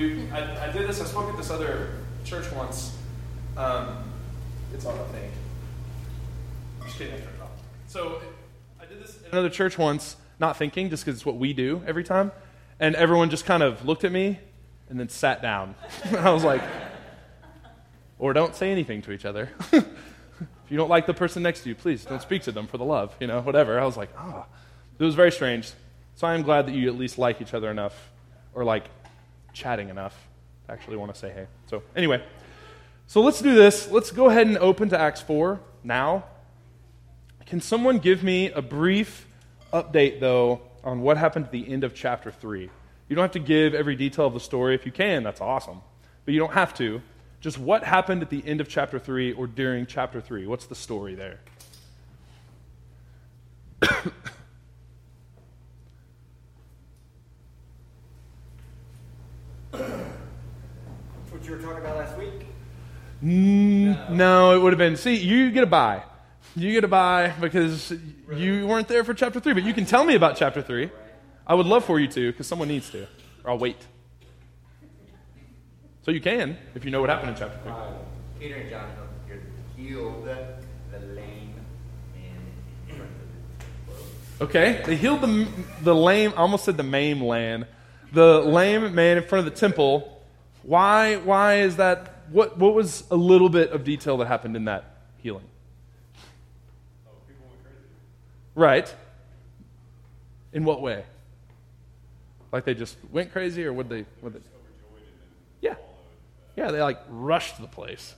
We, I, I did this. I spoke at this other church once. Um, it's on, I think. I'm. So I did this in another church once, not thinking, just because it's what we do every time. And everyone just kind of looked at me and then sat down. I was like, or don't say anything to each other. if you don't like the person next to you, please don't speak to them for the love, you know, whatever. I was like, ah. Oh. It was very strange. So I am glad that you at least like each other enough, or like chatting enough to actually want to say hey. So, anyway, so let's do this. Let's go ahead and open to Acts 4 now. Can someone give me a brief update, though, on what happened at the end of chapter 3? You don't have to give every detail of the story. If you can, that's awesome. But you don't have to. Just what happened at the end of chapter 3 or during chapter 3? What's the story there? you were talking about last week? Mm, no. no. it would have been. See, you get a bye. You get a bye because really? you weren't there for chapter 3, but you can tell me about chapter 3. I would love for you to because someone needs to, or I'll wait. So you can if you know what happened in chapter 3. Uh, Peter and John healed the lame man Okay, they healed the, the lame, I almost said the maim land, the lame man in front of the temple. Why, why is that? What, what was a little bit of detail that happened in that healing? Oh, right. In what way? Like they just went crazy, or would they? Would they? Yeah. Yeah, they like rushed the place.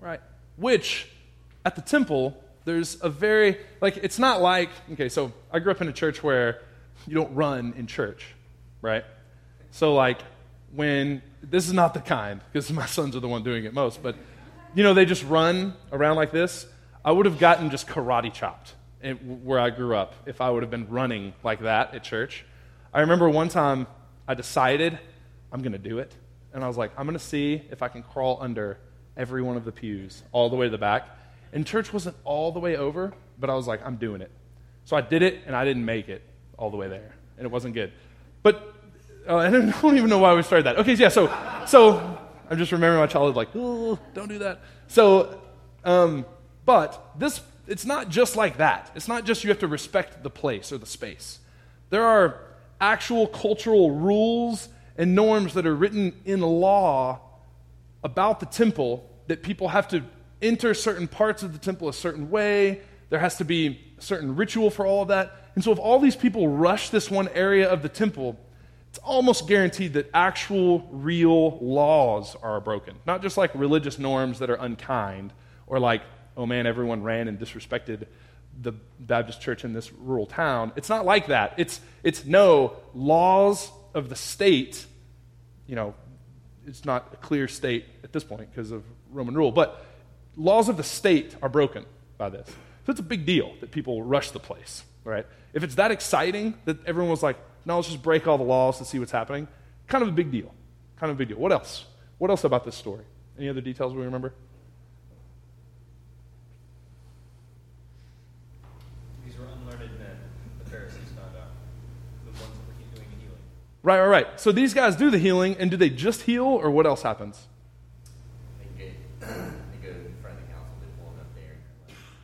Right. Which, at the temple, there's a very, like, it's not like, okay, so I grew up in a church where you don't run in church, right? So, like, when, this is not the kind, because my sons are the one doing it most, but, you know, they just run around like this. I would have gotten just karate chopped eh, where I grew up if I would have been running like that at church. I remember one time I decided I'm going to do it. And I was like, I'm going to see if I can crawl under every one of the pews all the way to the back. And church wasn't all the way over, but I was like, I'm doing it. So I did it, and I didn't make it all the way there. And it wasn't good. But uh, I don't even know why we started that. Okay, yeah, so, so I'm just remembering my childhood, like, oh, don't do that. So, um, but this, it's not just like that. It's not just you have to respect the place or the space. There are actual cultural rules and norms that are written in law about the temple that people have to enter certain parts of the temple a certain way. There has to be a certain ritual for all of that. And so, if all these people rush this one area of the temple, it's almost guaranteed that actual, real laws are broken. Not just like religious norms that are unkind, or like, oh man, everyone ran and disrespected the Baptist church in this rural town. It's not like that. It's, it's no, laws of the state, you know, it's not a clear state at this point because of Roman rule, but laws of the state are broken by this. So it's a big deal that people rush the place, right? If it's that exciting that everyone was like, no, let's just break all the laws to see what's happening, kind of a big deal. Kind of a big deal. What else? What else about this story? Any other details we remember? These were unlearned men, the Pharisees found out. The ones that were doing the healing. Right, right, right. So these guys do the healing, and do they just heal, or what else happens? They, get, they go in front of the council, they pull them up there.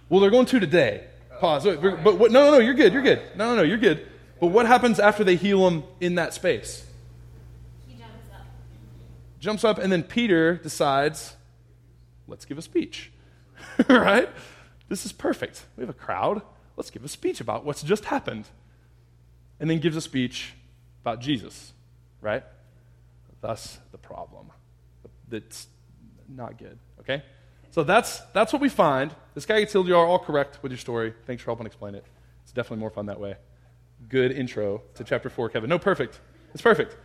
Well, they're going to today. Oh, Pause. Wait, but what, no, no, no, you're good, you're good. No, no, no, you're good. But what happens after they heal him in that space? He jumps up. Jumps up, and then Peter decides, let's give a speech. right? This is perfect. We have a crowd. Let's give a speech about what's just happened. And then gives a speech about Jesus, right? That's the problem. That's not good, okay? So that's, that's what we find. This guy gets healed. You are all correct with your story. Thanks for helping explain it. It's definitely more fun that way. Good intro to chapter 4, Kevin. No, perfect. It's perfect.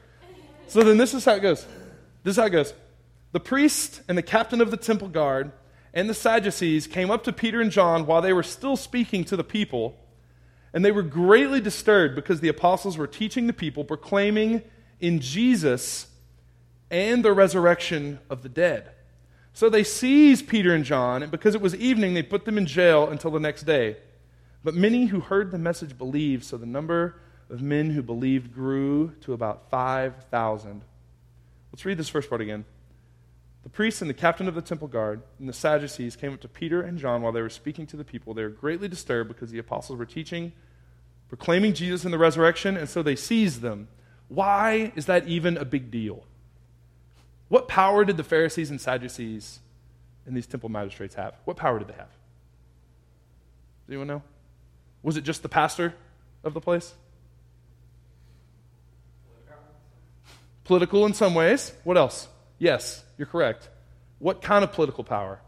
So then this is how it goes. This is how it goes. The priest and the captain of the temple guard and the Sadducees came up to Peter and John while they were still speaking to the people And they were greatly disturbed because the apostles were teaching the people, proclaiming in Jesus and the resurrection of the dead. So they seized Peter and John, and because it was evening, they put them in jail until the next day. But many who heard the message believed, so the number of men who believed grew to about 5,000. Let's read this first part again. The priests and the captain of the temple guard and the Sadducees came up to Peter and John while they were speaking to the people. They were greatly disturbed because the apostles were teaching, proclaiming Jesus and the resurrection, and so they seized them. Why is that even a big deal? What power did the Pharisees and Sadducees and these temple magistrates have? What power did they have? Does anyone know? Was it just the pastor of the place? Political in some ways. What else? Yes, you're correct. What kind of political power?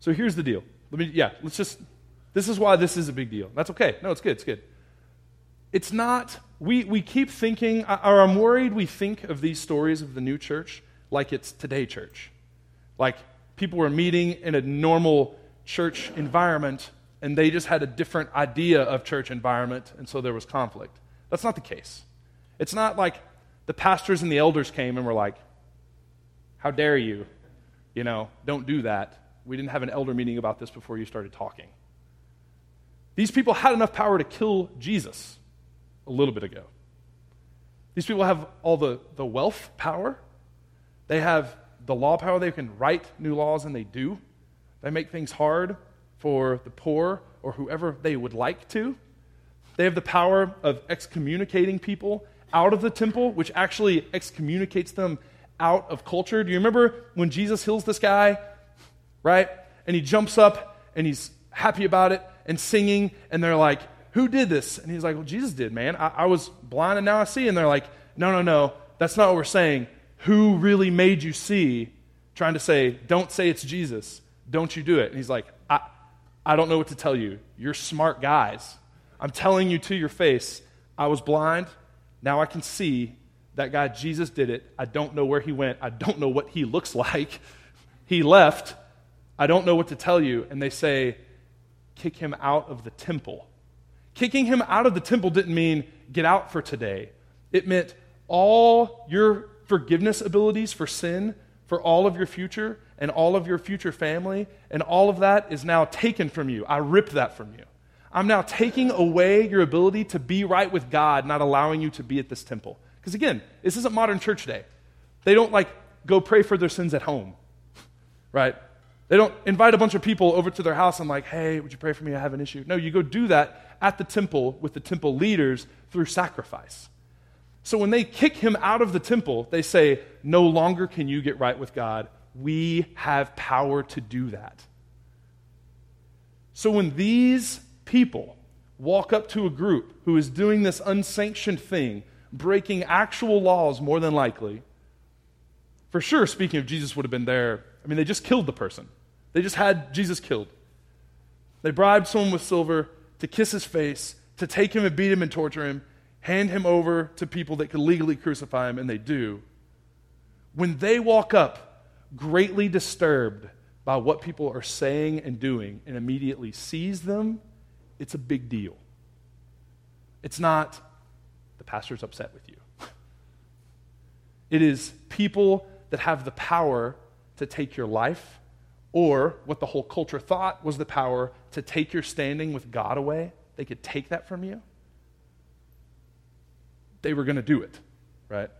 So here's the deal. Let me, yeah, let's just, this is why this is a big deal. That's okay. No, it's good. It's good. It's not, we, we keep thinking, or I'm worried we think of these stories of the new church like it's today church. Like people were meeting in a normal church environment and they just had a different idea of church environment and so there was conflict. That's not the case. It's not like the pastors and the elders came and were like, How dare you? You know, don't do that. We didn't have an elder meeting about this before you started talking. These people had enough power to kill Jesus a little bit ago. These people have all the, the wealth power. They have the law power. They can write new laws, and they do. They make things hard for the poor or whoever they would like to. They have the power of excommunicating people out of the temple, which actually excommunicates them out of culture. Do you remember when Jesus heals this guy, right? And he jumps up and he's happy about it and singing, and they're like, Who did this? And he's like, Well, Jesus did, man. I, I was blind and now I see. And they're like, No, no, no. That's not what we're saying who really made you see, trying to say, don't say it's Jesus. Don't you do it. And he's like, I, I don't know what to tell you. You're smart guys. I'm telling you to your face, I was blind. Now I can see that guy, Jesus did it. I don't know where he went. I don't know what he looks like. He left. I don't know what to tell you. And they say, kick him out of the temple. Kicking him out of the temple didn't mean get out for today. It meant all your forgiveness abilities for sin for all of your future and all of your future family, and all of that is now taken from you. I ripped that from you. I'm now taking away your ability to be right with God, not allowing you to be at this temple. Because again, this isn't modern church day. They don't like go pray for their sins at home, right? They don't invite a bunch of people over to their house and like, hey, would you pray for me? I have an issue. No, you go do that at the temple with the temple leaders through sacrifice. So when they kick him out of the temple, they say, No longer can you get right with God. We have power to do that. So when these people walk up to a group who is doing this unsanctioned thing, breaking actual laws more than likely, for sure, speaking of Jesus, would have been there. I mean, they just killed the person, they just had Jesus killed. They bribed someone with silver to kiss his face, to take him and beat him and torture him hand him over to people that could legally crucify him, and they do. When they walk up, greatly disturbed by what people are saying and doing, and immediately sees them, it's a big deal. It's not, the pastor's upset with you. It is people that have the power to take your life, or what the whole culture thought was the power to take your standing with God away. They could take that from you they were going to do it, right?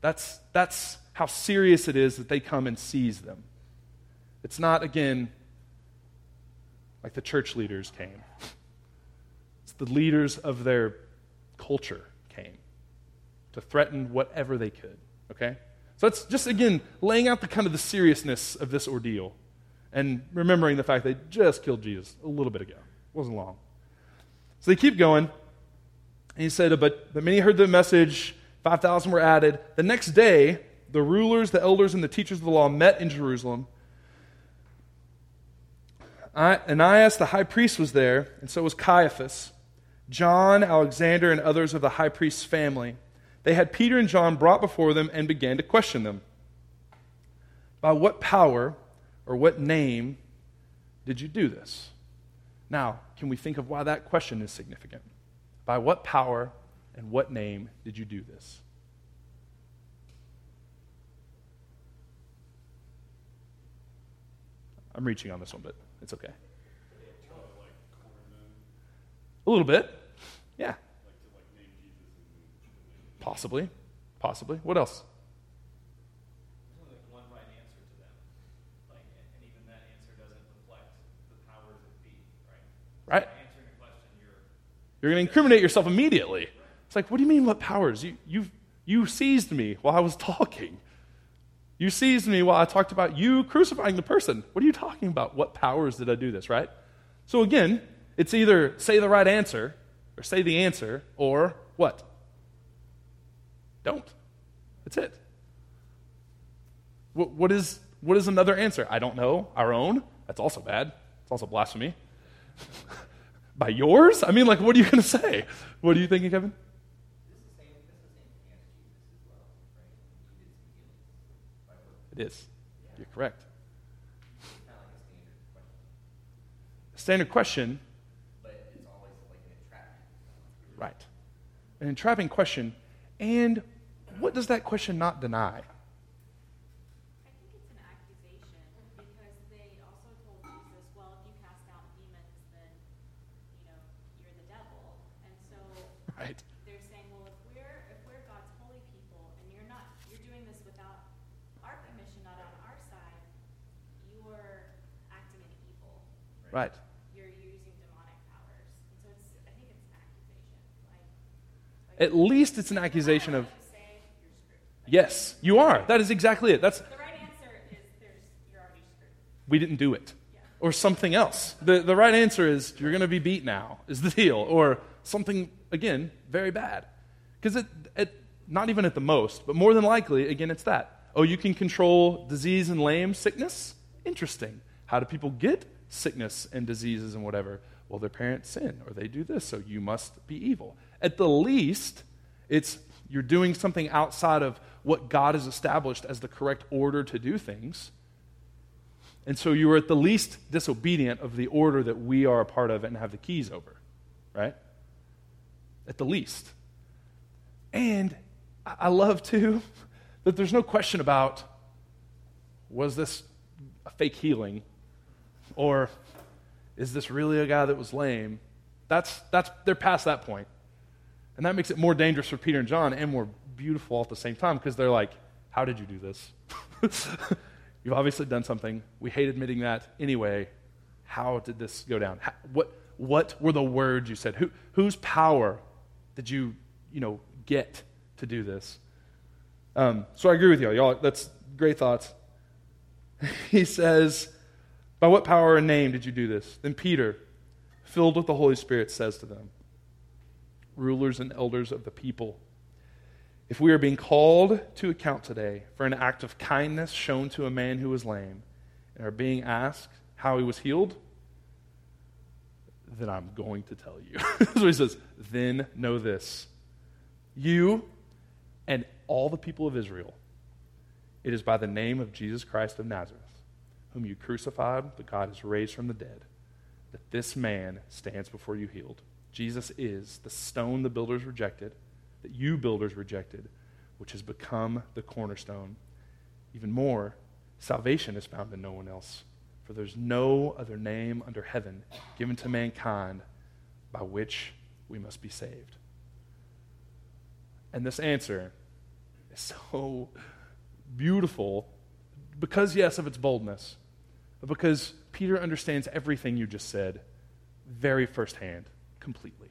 That's, that's how serious it is that they come and seize them. It's not, again, like the church leaders came, it's the leaders of their culture came to threaten whatever they could, okay? So it's just, again, laying out the kind of the seriousness of this ordeal and remembering the fact they just killed Jesus a little bit ago. It wasn't long. So they keep going. And he said, but, but many heard the message, 5,000 were added. The next day, the rulers, the elders, and the teachers of the law met in Jerusalem. I, Ananias, the high priest, was there, and so was Caiaphas, John, Alexander, and others of the high priest's family. They had Peter and John brought before them and began to question them. By what power or what name did you do this? Now, can we think of why that question is significant? By what power and what name did you do this? I'm reaching on this one, but it's okay. A little bit. Yeah. Possibly. Possibly. What else? There's only like one right answer to them. Like, and and even that answer doesn't reflect the powers that be, right? Right? By answering a question, you're You're going to incriminate yourself immediately. It's like, what do you mean, what powers? You, you, you seized me while I was talking. You seized me while I talked about you crucifying the person. What are you talking about? What powers did I do this, right? So again, it's either say the right answer or say the answer or what? Don't. That's it. What, what, is, what is another answer? I don't know. Our own? That's also bad. It's also blasphemy. By yours? I mean, like, what are you going to say? What are you thinking, Kevin? This is the same, this is the same thing as Jesus as well, right? He did some healings by work. It is. You're correct. It's kind of like a standard question, Standard question, but it's always like an entrapment. right. An entrapping question. And what does that question not deny? I think it's an accusation because they also told Jesus, well, if you cast out demons, then, you know, you're the devil. And so Right. they're saying, well, if we're, if we're God's holy people and you're not, you're doing this without our permission, not on our side, you're acting in evil. Right. You're using demonic powers. And so it's, I think it's an accusation. Like, like At least it's an accusation of, say, yes, you are. That is exactly it. That's, The right answer is there's, you're already screwed. we didn't do it. Or something else. The, the right answer is, you're going to be beat now, is the deal. Or something, again, very bad. Because it, it, not even at the most, but more than likely, again, it's that. Oh, you can control disease and lame sickness? Interesting. How do people get sickness and diseases and whatever? Well, their parents sin, or they do this, so you must be evil. At the least, it's you're doing something outside of what God has established as the correct order to do things. And so you are at the least disobedient of the order that we are a part of and have the keys over, right? At the least. And I love, too, that there's no question about was this a fake healing or is this really a guy that was lame? That's, that's, they're past that point. And that makes it more dangerous for Peter and John and more beautiful at the same time because they're like, How did you do this? You've obviously done something. We hate admitting that anyway. How did this go down? How, what, what were the words you said? Who, whose power did you, you know, get to do this? Um, so I agree with y'all. Y'all, that's great thoughts. he says, By what power and name did you do this? Then Peter, filled with the Holy Spirit, says to them, Rulers and elders of the people, if we are being called to account today for an act of kindness shown to a man who was lame, and are being asked how he was healed, then I'm going to tell you. so he says, Then know this. You and all the people of Israel, it is by the name of Jesus Christ of Nazareth, whom you crucified, but God has raised from the dead, that this man stands before you healed. Jesus is the stone the builders rejected, that you builders rejected, which has become the cornerstone. Even more, salvation is found in no one else, for there's no other name under heaven given to mankind by which we must be saved. And this answer is so beautiful because, yes, of its boldness, because Peter understands everything you just said very firsthand, completely.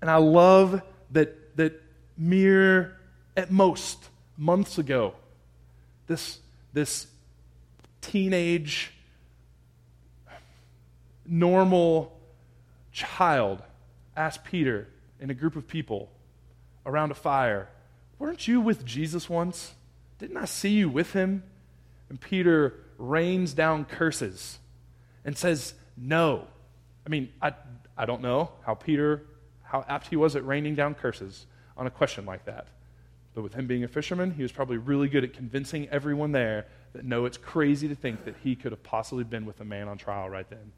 And I love that, that mere, at most, months ago, this, this teenage, normal child asked Peter in a group of people around a fire, Weren't you with Jesus once? Didn't I see you with him? And Peter rains down curses and says, No. I mean, I, I don't know how Peter, how apt he was at raining down curses on a question like that. But with him being a fisherman, he was probably really good at convincing everyone there that no, it's crazy to think that he could have possibly been with a man on trial right then.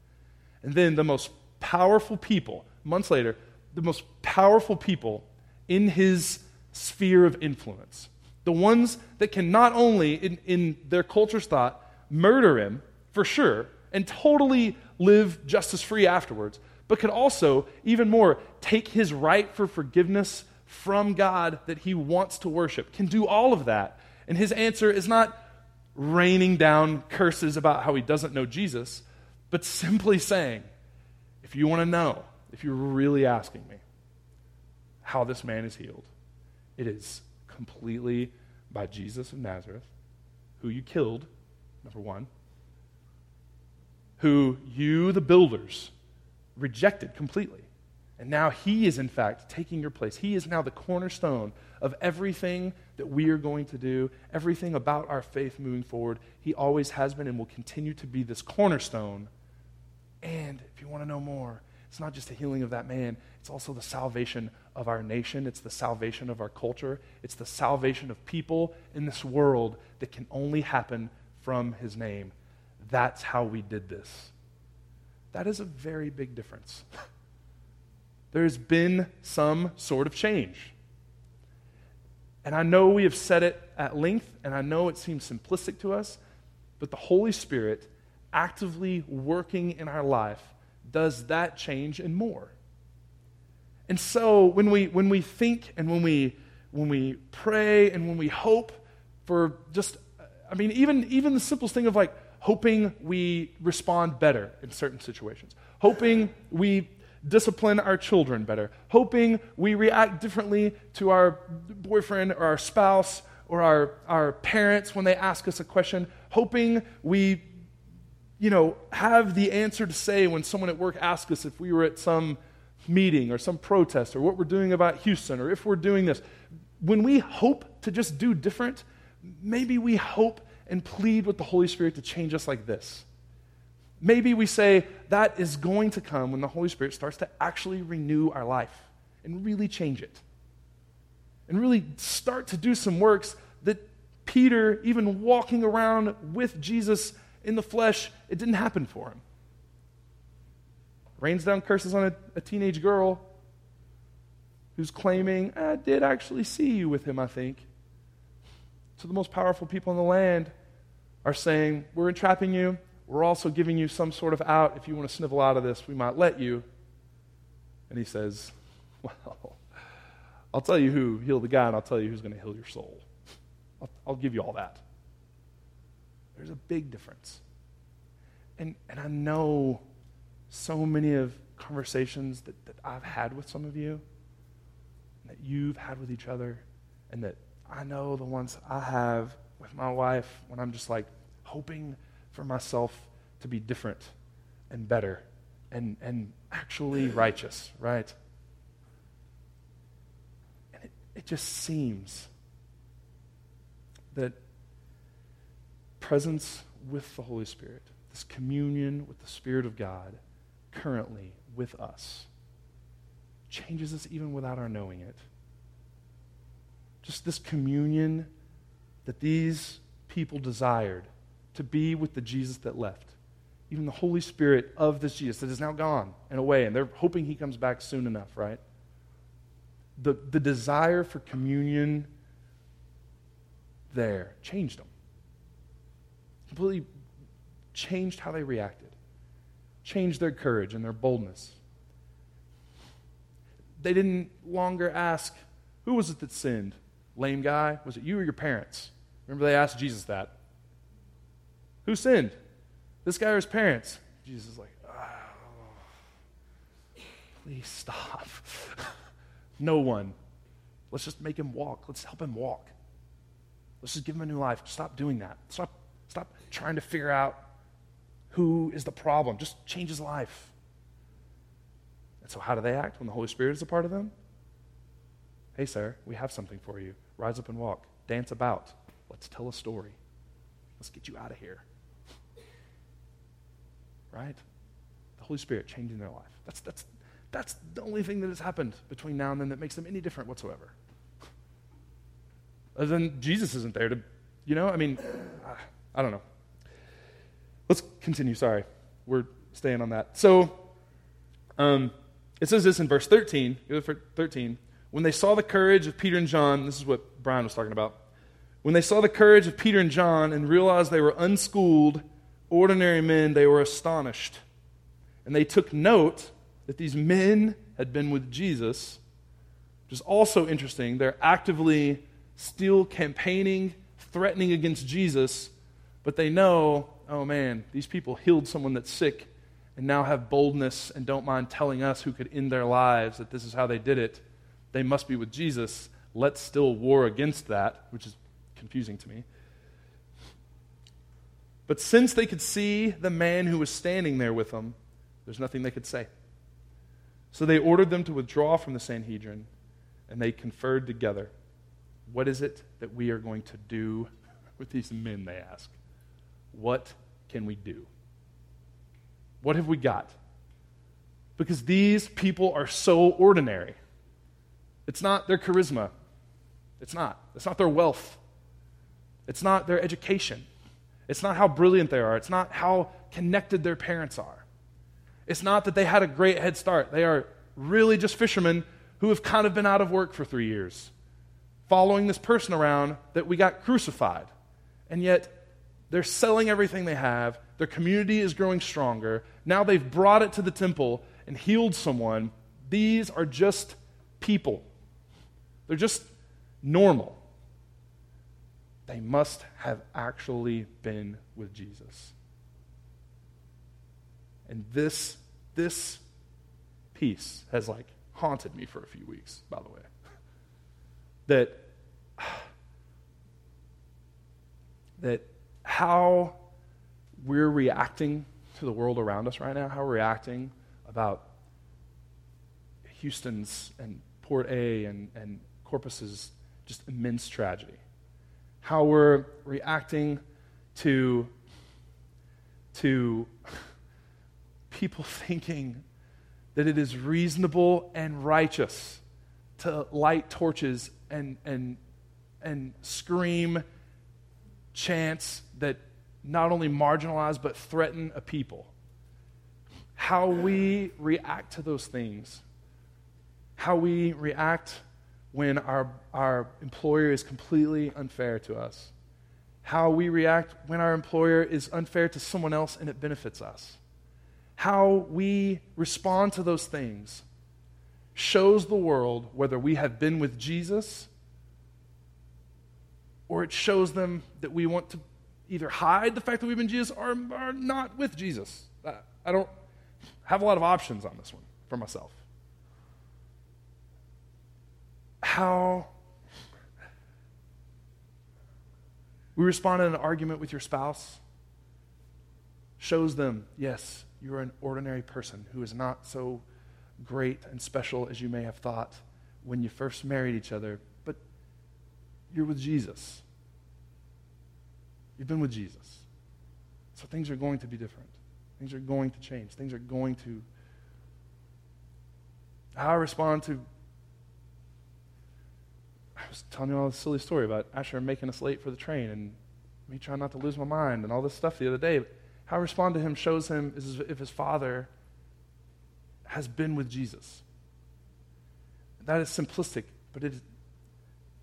And then the most powerful people, months later, the most powerful people in his sphere of influence, the ones that can not only, in, in their culture's thought, murder him for sure and totally live justice free afterwards, but could also, even more, take his right for forgiveness from God that he wants to worship, can do all of that. And his answer is not raining down curses about how he doesn't know Jesus, but simply saying, if you want to know, if you're really asking me how this man is healed, it is completely by Jesus of Nazareth, who you killed, number one, who you, the builders, rejected completely. And now he is, in fact, taking your place. He is now the cornerstone of everything that we are going to do, everything about our faith moving forward. He always has been and will continue to be this cornerstone. And if you want to know more, it's not just the healing of that man, it's also the salvation of our nation, it's the salvation of our culture, it's the salvation of people in this world that can only happen from his name. That's how we did this. That is a very big difference. There's been some sort of change. And I know we have said it at length, and I know it seems simplistic to us, but the Holy Spirit actively working in our life does that change and more. And so when we, when we think and when we, when we pray and when we hope for just, I mean, even, even the simplest thing of like hoping we respond better in certain situations, hoping we discipline our children better, hoping we react differently to our boyfriend or our spouse or our, our parents when they ask us a question, hoping we, you know, have the answer to say when someone at work asks us if we were at some meeting or some protest or what we're doing about Houston or if we're doing this. When we hope to just do different, maybe we hope and plead with the Holy Spirit to change us like this. Maybe we say that is going to come when the Holy Spirit starts to actually renew our life and really change it. And really start to do some works that Peter, even walking around with Jesus in the flesh, it didn't happen for him. Rains down curses on a, a teenage girl who's claiming, I did actually see you with him, I think. So the most powerful people in the land are saying, We're entrapping you. We're also giving you some sort of out. If you want to snivel out of this, we might let you. And he says, Well, I'll tell you who healed the guy, and I'll tell you who's going to heal your soul. I'll, I'll give you all that. There's a big difference. And, and I know so many of conversations that, that I've had with some of you, that you've had with each other, and that I know the ones I have with my wife when I'm just like hoping for myself to be different and better and, and actually righteous, right? And it, it just seems that presence with the Holy Spirit, this communion with the Spirit of God currently with us, changes us even without our knowing it. Just this communion that these people desired to be with the Jesus that left. Even the Holy Spirit of this Jesus that is now gone and away, and they're hoping he comes back soon enough, right? The, the desire for communion there changed them. Completely changed how they reacted, changed their courage and their boldness. They didn't longer ask, Who was it that sinned? Lame guy? Was it you or your parents? Remember, they asked Jesus that. Who sinned? This guy or his parents? Jesus is like, oh, please stop. no one. Let's just make him walk. Let's help him walk. Let's just give him a new life. Stop doing that. Stop, stop trying to figure out who is the problem. Just change his life. And so, how do they act when the Holy Spirit is a part of them? Hey, sir, we have something for you. Rise up and walk. Dance about. Let's tell a story. Let's get you out of here right? The Holy Spirit changing their life. That's, that's, that's the only thing that has happened between now and then that makes them any different whatsoever. Other than Jesus isn't there to, you know, I mean, I don't know. Let's continue. Sorry. We're staying on that. So, um, it says this in verse 13. 13. When they saw the courage of Peter and John, this is what Brian was talking about. When they saw the courage of Peter and John and realized they were unschooled, ordinary men, they were astonished. And they took note that these men had been with Jesus, which is also interesting. They're actively still campaigning, threatening against Jesus, but they know, oh man, these people healed someone that's sick and now have boldness and don't mind telling us who could end their lives that this is how they did it. They must be with Jesus. Let's still war against that, which is confusing to me. But since they could see the man who was standing there with them, there's nothing they could say. So they ordered them to withdraw from the Sanhedrin, and they conferred together. What is it that we are going to do with these men? They ask. What can we do? What have we got? Because these people are so ordinary. It's not their charisma. It's not. It's not their wealth. It's not their education. It's not how brilliant they are. It's not how connected their parents are. It's not that they had a great head start. They are really just fishermen who have kind of been out of work for three years, following this person around that we got crucified. And yet, they're selling everything they have. Their community is growing stronger. Now they've brought it to the temple and healed someone. These are just people, they're just normal. They must have actually been with Jesus. And this, this piece has like haunted me for a few weeks, by the way. That, that how we're reacting to the world around us right now, how we're reacting about Houston's and Port A and, and Corpus's just immense tragedy, how we're reacting to, to people thinking that it is reasonable and righteous to light torches and, and, and scream chants that not only marginalize but threaten a people. How we react to those things, how we react when our, our employer is completely unfair to us, how we react when our employer is unfair to someone else and it benefits us. How we respond to those things shows the world whether we have been with Jesus or it shows them that we want to either hide the fact that we've been Jesus or are not with Jesus. I don't have a lot of options on this one for myself. How we respond in an argument with your spouse shows them, yes, you're an ordinary person who is not so great and special as you may have thought when you first married each other, but you're with Jesus. You've been with Jesus. So things are going to be different. Things are going to change. Things are going to. How I respond to. I was telling you all this silly story about Asher making us late for the train and me trying not to lose my mind and all this stuff the other day. How I respond to him shows him if his father has been with Jesus. That is simplistic, but it,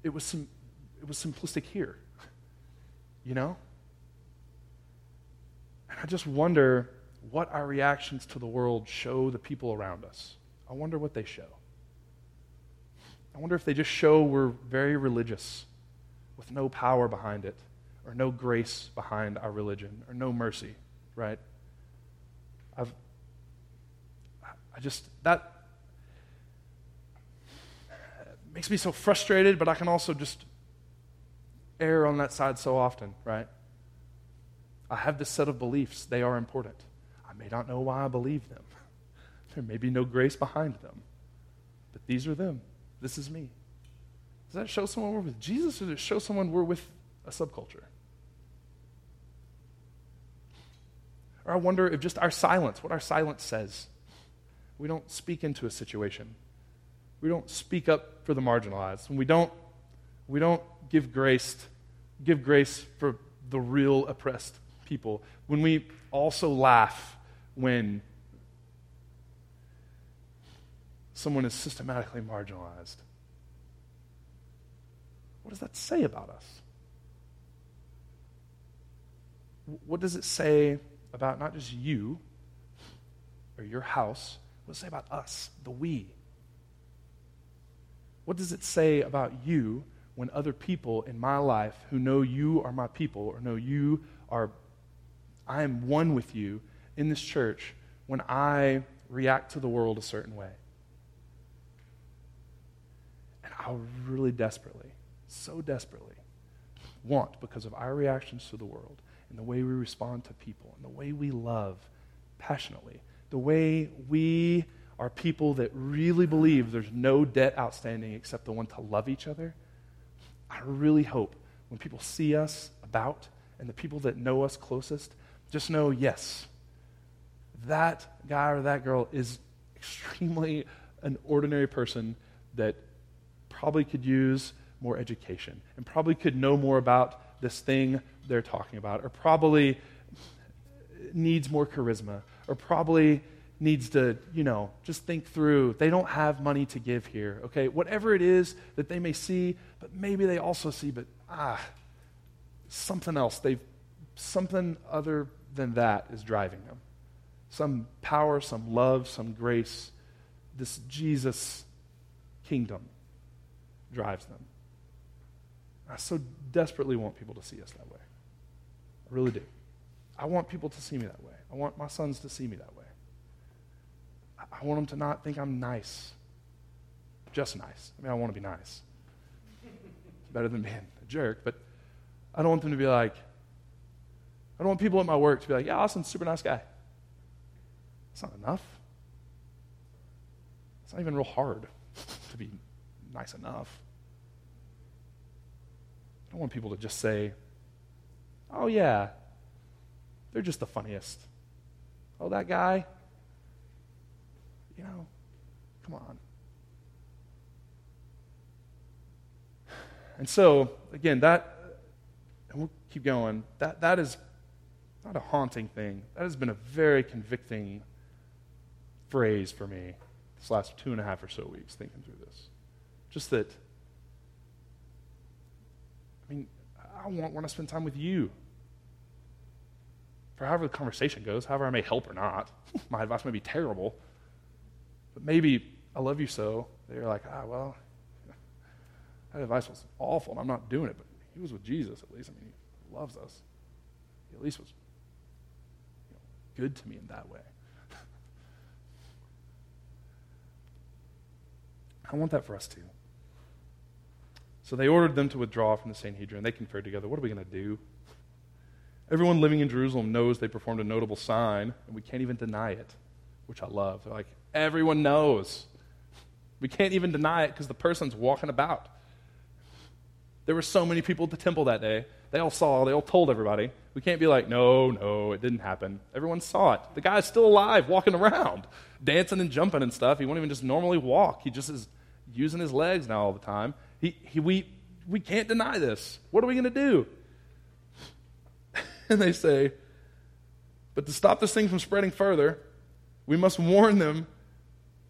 it, was, sim, it was simplistic here. You know? And I just wonder what our reactions to the world show the people around us. I wonder what they show. I wonder if they just show we're very religious with no power behind it, or no grace behind our religion, or no mercy, right? I've, I just, that makes me so frustrated, but I can also just err on that side so often, right? I have this set of beliefs. They are important. I may not know why I believe them. There may be no grace behind them. But these are them. This is me. Does that show someone we're with Jesus or does it show someone we're with a subculture? Or I wonder if just our silence, what our silence says. We don't speak into a situation. We don't speak up for the marginalized. When we don't, we don't give grace, give grace for the real oppressed people. When we also laugh when someone is systematically marginalized. What does that say about us? What does it say about not just you or your house? What does it say about us, the we? What does it say about you when other people in my life who know you are my people or know you are, I am one with you in this church, when I react to the world a certain way? And I really desperately, so desperately, want, because of our reactions to the world and the way we respond to people and the way we love passionately, the way we are people that really believe there's no debt outstanding except the one to love each other, I really hope when people see us about and the people that know us closest just know yes, that guy or that girl is extremely an ordinary person that probably could use more education and probably could know more about this thing they're talking about, or probably needs more charisma, or probably needs to, you know, just think through. They don't have money to give here, okay? Whatever it is that they may see, but maybe they also see, but ah, something else. They've something other than that is driving them. Some power, some love, some grace. This Jesus kingdom drives them. I so desperately want people to see us that way. I really do. I want people to see me that way. I want my sons to see me that way. I want them to not think I'm nice. Just nice. I mean, I want to be nice. It's better than being a jerk, but I don't want them to be like, I don't want people at my work to be like, yeah, Austin's a super nice guy. It's not enough. It's not even real hard to be nice enough. I don't want people to just say, oh, yeah, they're just the funniest. Oh, that guy, you know, come on. And so, again, that, and we'll keep going, that, that is not a haunting thing. That has been a very convicting phrase for me this last two and a half or so weeks thinking through this. Just that, I mean, I want, to spend time with you. For however the conversation goes, however I may help or not. My advice may be terrible. But maybe I love you so that you're like, ah, well, that advice was awful and I'm not doing it. But he was with Jesus at least. I mean, he loves us. He at least was you know, good to me in that way. I want that for us too. So they ordered them to withdraw from the Sanhedrin. They conferred together. What are we going to do? Everyone living in Jerusalem knows they performed a notable sign, and we can't even deny it, which I love. They're like, everyone knows. We can't even deny it because the person's walking about. There were so many people at the temple that day. They all saw, they all told everybody. We can't be like, no, no, it didn't happen. Everyone saw it. The guy's still alive, walking around, dancing and jumping and stuff. He won't even just normally walk. He just is using his legs now all the time. He, he, we, we can't deny this. What are we going to do? and they say, but to stop this thing from spreading further, we must warn them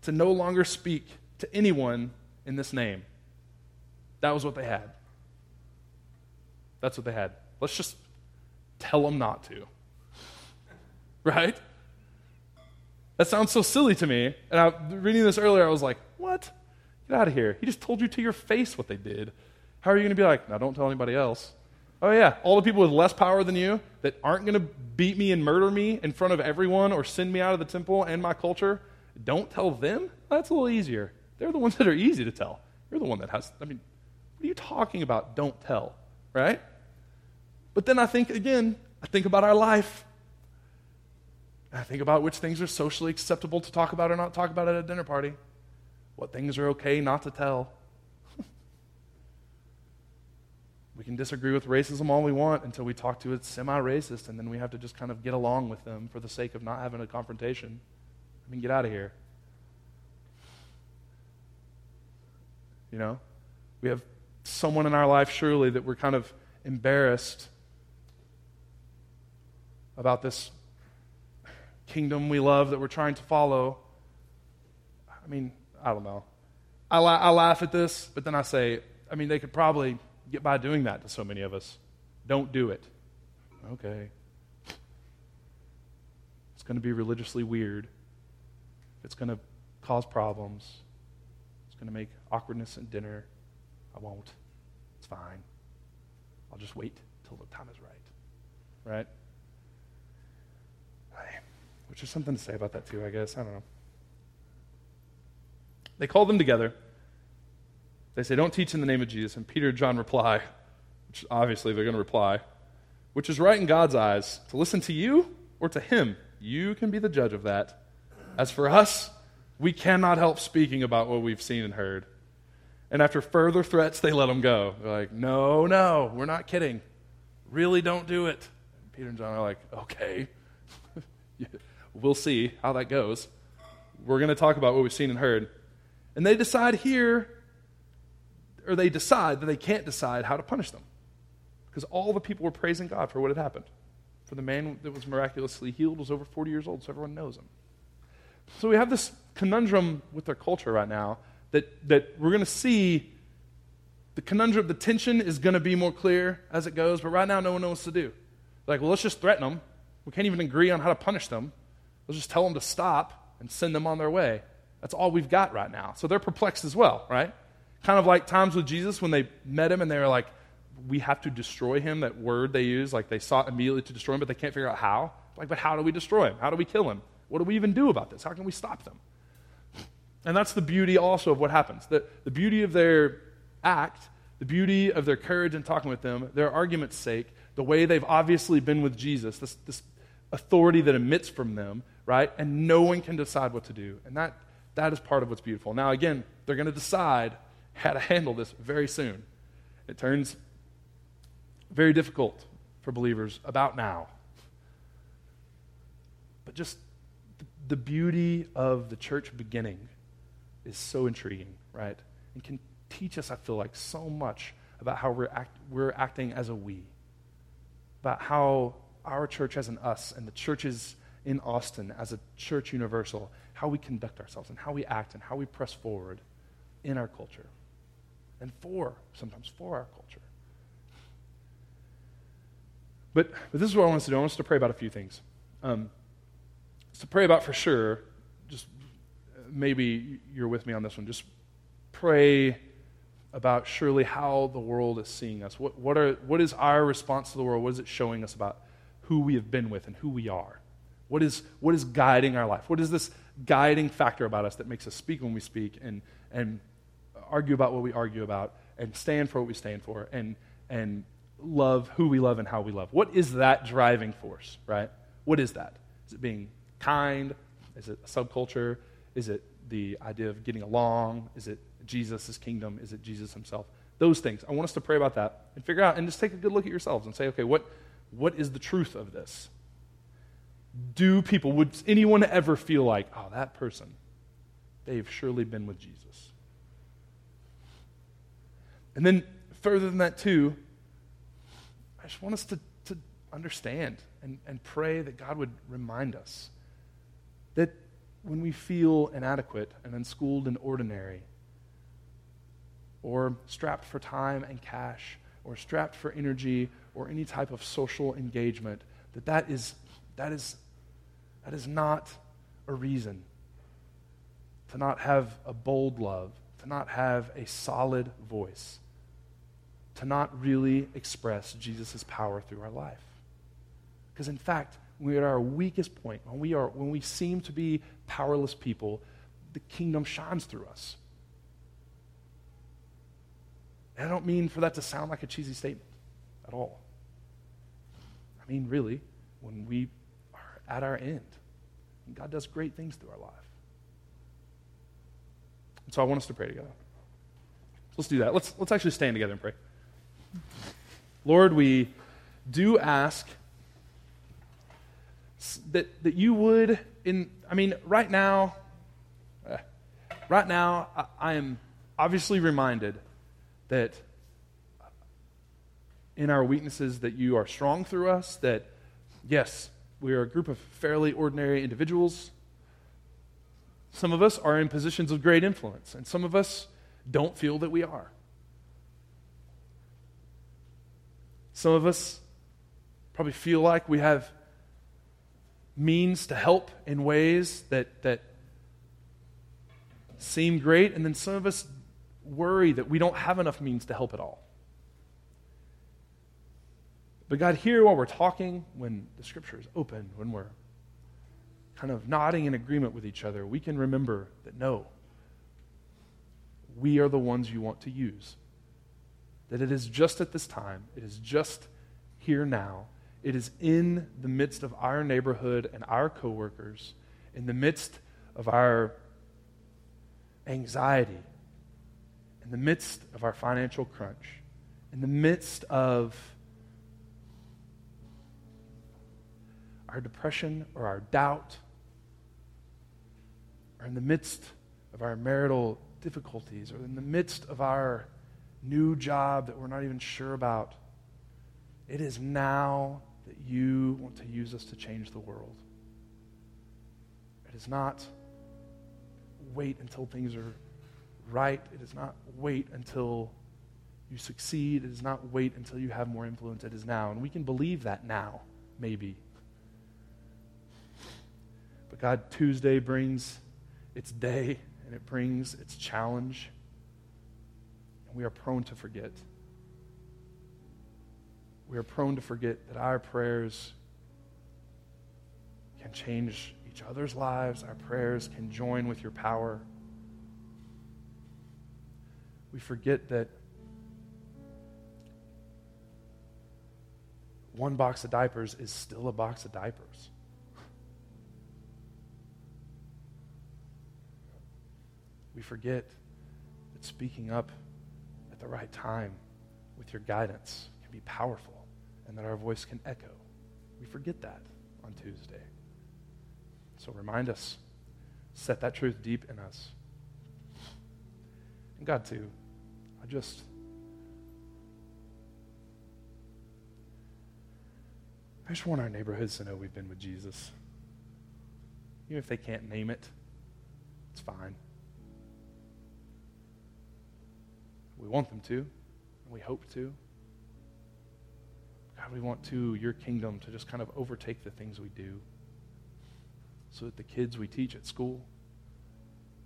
to no longer speak to anyone in this name. That was what they had. That's what they had. Let's just tell them not to. Right? That sounds so silly to me. And I, reading this earlier, I was like, what? Get out of here. He just told you to your face what they did. How are you going to be like, now don't tell anybody else? Oh, yeah, all the people with less power than you that aren't going to beat me and murder me in front of everyone or send me out of the temple and my culture, don't tell them? That's a little easier. They're the ones that are easy to tell. You're the one that has, I mean, what are you talking about? Don't tell, right? But then I think, again, I think about our life. I think about which things are socially acceptable to talk about or not talk about at a dinner party what things are okay not to tell. we can disagree with racism all we want until we talk to a semi racist, and then we have to just kind of get along with them for the sake of not having a confrontation. I mean, get out of here. You know? We have someone in our life, surely, that we're kind of embarrassed about this kingdom we love that we're trying to follow. I mean, I don't know. I, la- I laugh at this, but then I say, I mean, they could probably get by doing that to so many of us. Don't do it. Okay. It's going to be religiously weird. It's going to cause problems. It's going to make awkwardness at dinner. I won't. It's fine. I'll just wait till the time is right. Right? Which is something to say about that, too, I guess. I don't know. They call them together. They say, Don't teach in the name of Jesus. And Peter and John reply, which obviously they're going to reply, which is right in God's eyes, to listen to you or to him. You can be the judge of that. As for us, we cannot help speaking about what we've seen and heard. And after further threats, they let him go. They're like, No, no, we're not kidding. Really don't do it. And Peter and John are like, Okay. we'll see how that goes. We're going to talk about what we've seen and heard. And they decide here, or they decide that they can't decide how to punish them. Because all the people were praising God for what had happened. For the man that was miraculously healed was over 40 years old, so everyone knows him. So we have this conundrum with their culture right now that, that we're going to see the conundrum, the tension is going to be more clear as it goes, but right now no one knows what to do. Like, well, let's just threaten them. We can't even agree on how to punish them. Let's just tell them to stop and send them on their way. That's all we've got right now. So they're perplexed as well, right? Kind of like times with Jesus when they met him and they were like, we have to destroy him, that word they use, like they sought immediately to destroy him, but they can't figure out how. Like, but how do we destroy him? How do we kill him? What do we even do about this? How can we stop them? And that's the beauty also of what happens. The, the beauty of their act, the beauty of their courage in talking with them, their argument's sake, the way they've obviously been with Jesus, this, this authority that emits from them, right? And no one can decide what to do. And that, that is part of what's beautiful. Now, again, they're going to decide how to handle this very soon. It turns very difficult for believers about now. But just the beauty of the church beginning is so intriguing, right? And can teach us, I feel like, so much about how we're, act, we're acting as a we, about how our church as an us and the churches in Austin as a church universal, how we conduct ourselves and how we act and how we press forward in our culture and for, sometimes for our culture. But, but this is what I want us to do. I want us to pray about a few things. Um, to pray about for sure, just maybe you're with me on this one. Just pray about surely how the world is seeing us. What, what, are, what is our response to the world? What is it showing us about who we have been with and who we are? What is, what is guiding our life? What is this guiding factor about us that makes us speak when we speak and, and argue about what we argue about and stand for what we stand for and, and love who we love and how we love? What is that driving force, right? What is that? Is it being kind? Is it a subculture? Is it the idea of getting along? Is it Jesus' kingdom? Is it Jesus himself? Those things. I want us to pray about that and figure out and just take a good look at yourselves and say, okay, what, what is the truth of this? Do people, would anyone ever feel like, oh, that person, they've surely been with Jesus? And then further than that, too, I just want us to, to understand and, and pray that God would remind us that when we feel inadequate and unschooled and ordinary, or strapped for time and cash, or strapped for energy or any type of social engagement, that that is, that is, that is not a reason to not have a bold love, to not have a solid voice, to not really express Jesus' power through our life. Because in fact, when we're at our weakest point, when we, are, when we seem to be powerless people, the kingdom shines through us. And I don't mean for that to sound like a cheesy statement at all. I mean, really, when we at our end, God does great things through our life. And so I want us to pray together. So let's do that. Let's, let's actually stand together and pray. Lord, we do ask that, that you would, in, I mean, right now, uh, right now, I, I am obviously reminded that in our weaknesses that you are strong through us, that yes, we are a group of fairly ordinary individuals. Some of us are in positions of great influence, and some of us don't feel that we are. Some of us probably feel like we have means to help in ways that, that seem great, and then some of us worry that we don't have enough means to help at all. But God, here while we're talking, when the scripture is open, when we're kind of nodding in agreement with each other, we can remember that no, we are the ones you want to use. That it is just at this time, it is just here now, it is in the midst of our neighborhood and our coworkers, in the midst of our anxiety, in the midst of our financial crunch, in the midst of our depression or our doubt, or in the midst of our marital difficulties, or in the midst of our new job that we're not even sure about, it is now that you want to use us to change the world. It is not wait until things are right. It is not wait until you succeed. It is not wait until you have more influence. It is now. And we can believe that now, maybe. But God, Tuesday brings its day and it brings its challenge. And we are prone to forget. We are prone to forget that our prayers can change each other's lives. Our prayers can join with your power. We forget that one box of diapers is still a box of diapers. We forget that speaking up at the right time with your guidance can be powerful and that our voice can echo. We forget that on Tuesday. So remind us, set that truth deep in us. And God, too, I just. I just want our neighborhoods to know we've been with Jesus. Even if they can't name it, it's fine. We want them to, and we hope to. God, we want to, your kingdom, to just kind of overtake the things we do so that the kids we teach at school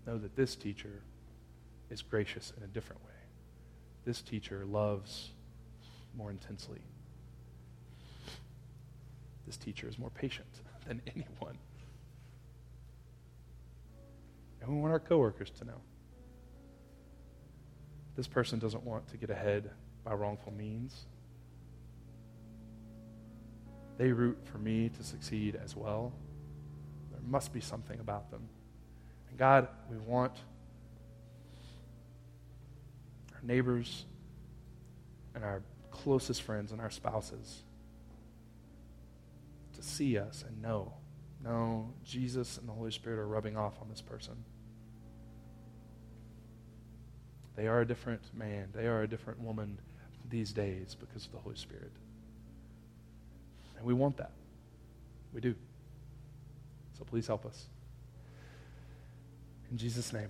know that this teacher is gracious in a different way. This teacher loves more intensely. This teacher is more patient than anyone. And we want our coworkers to know. This person doesn't want to get ahead by wrongful means. They root for me to succeed as well. There must be something about them. And God, we want our neighbors and our closest friends and our spouses to see us and know, no, Jesus and the Holy Spirit are rubbing off on this person. They are a different man. They are a different woman these days because of the Holy Spirit. And we want that. We do. So please help us. In Jesus' name.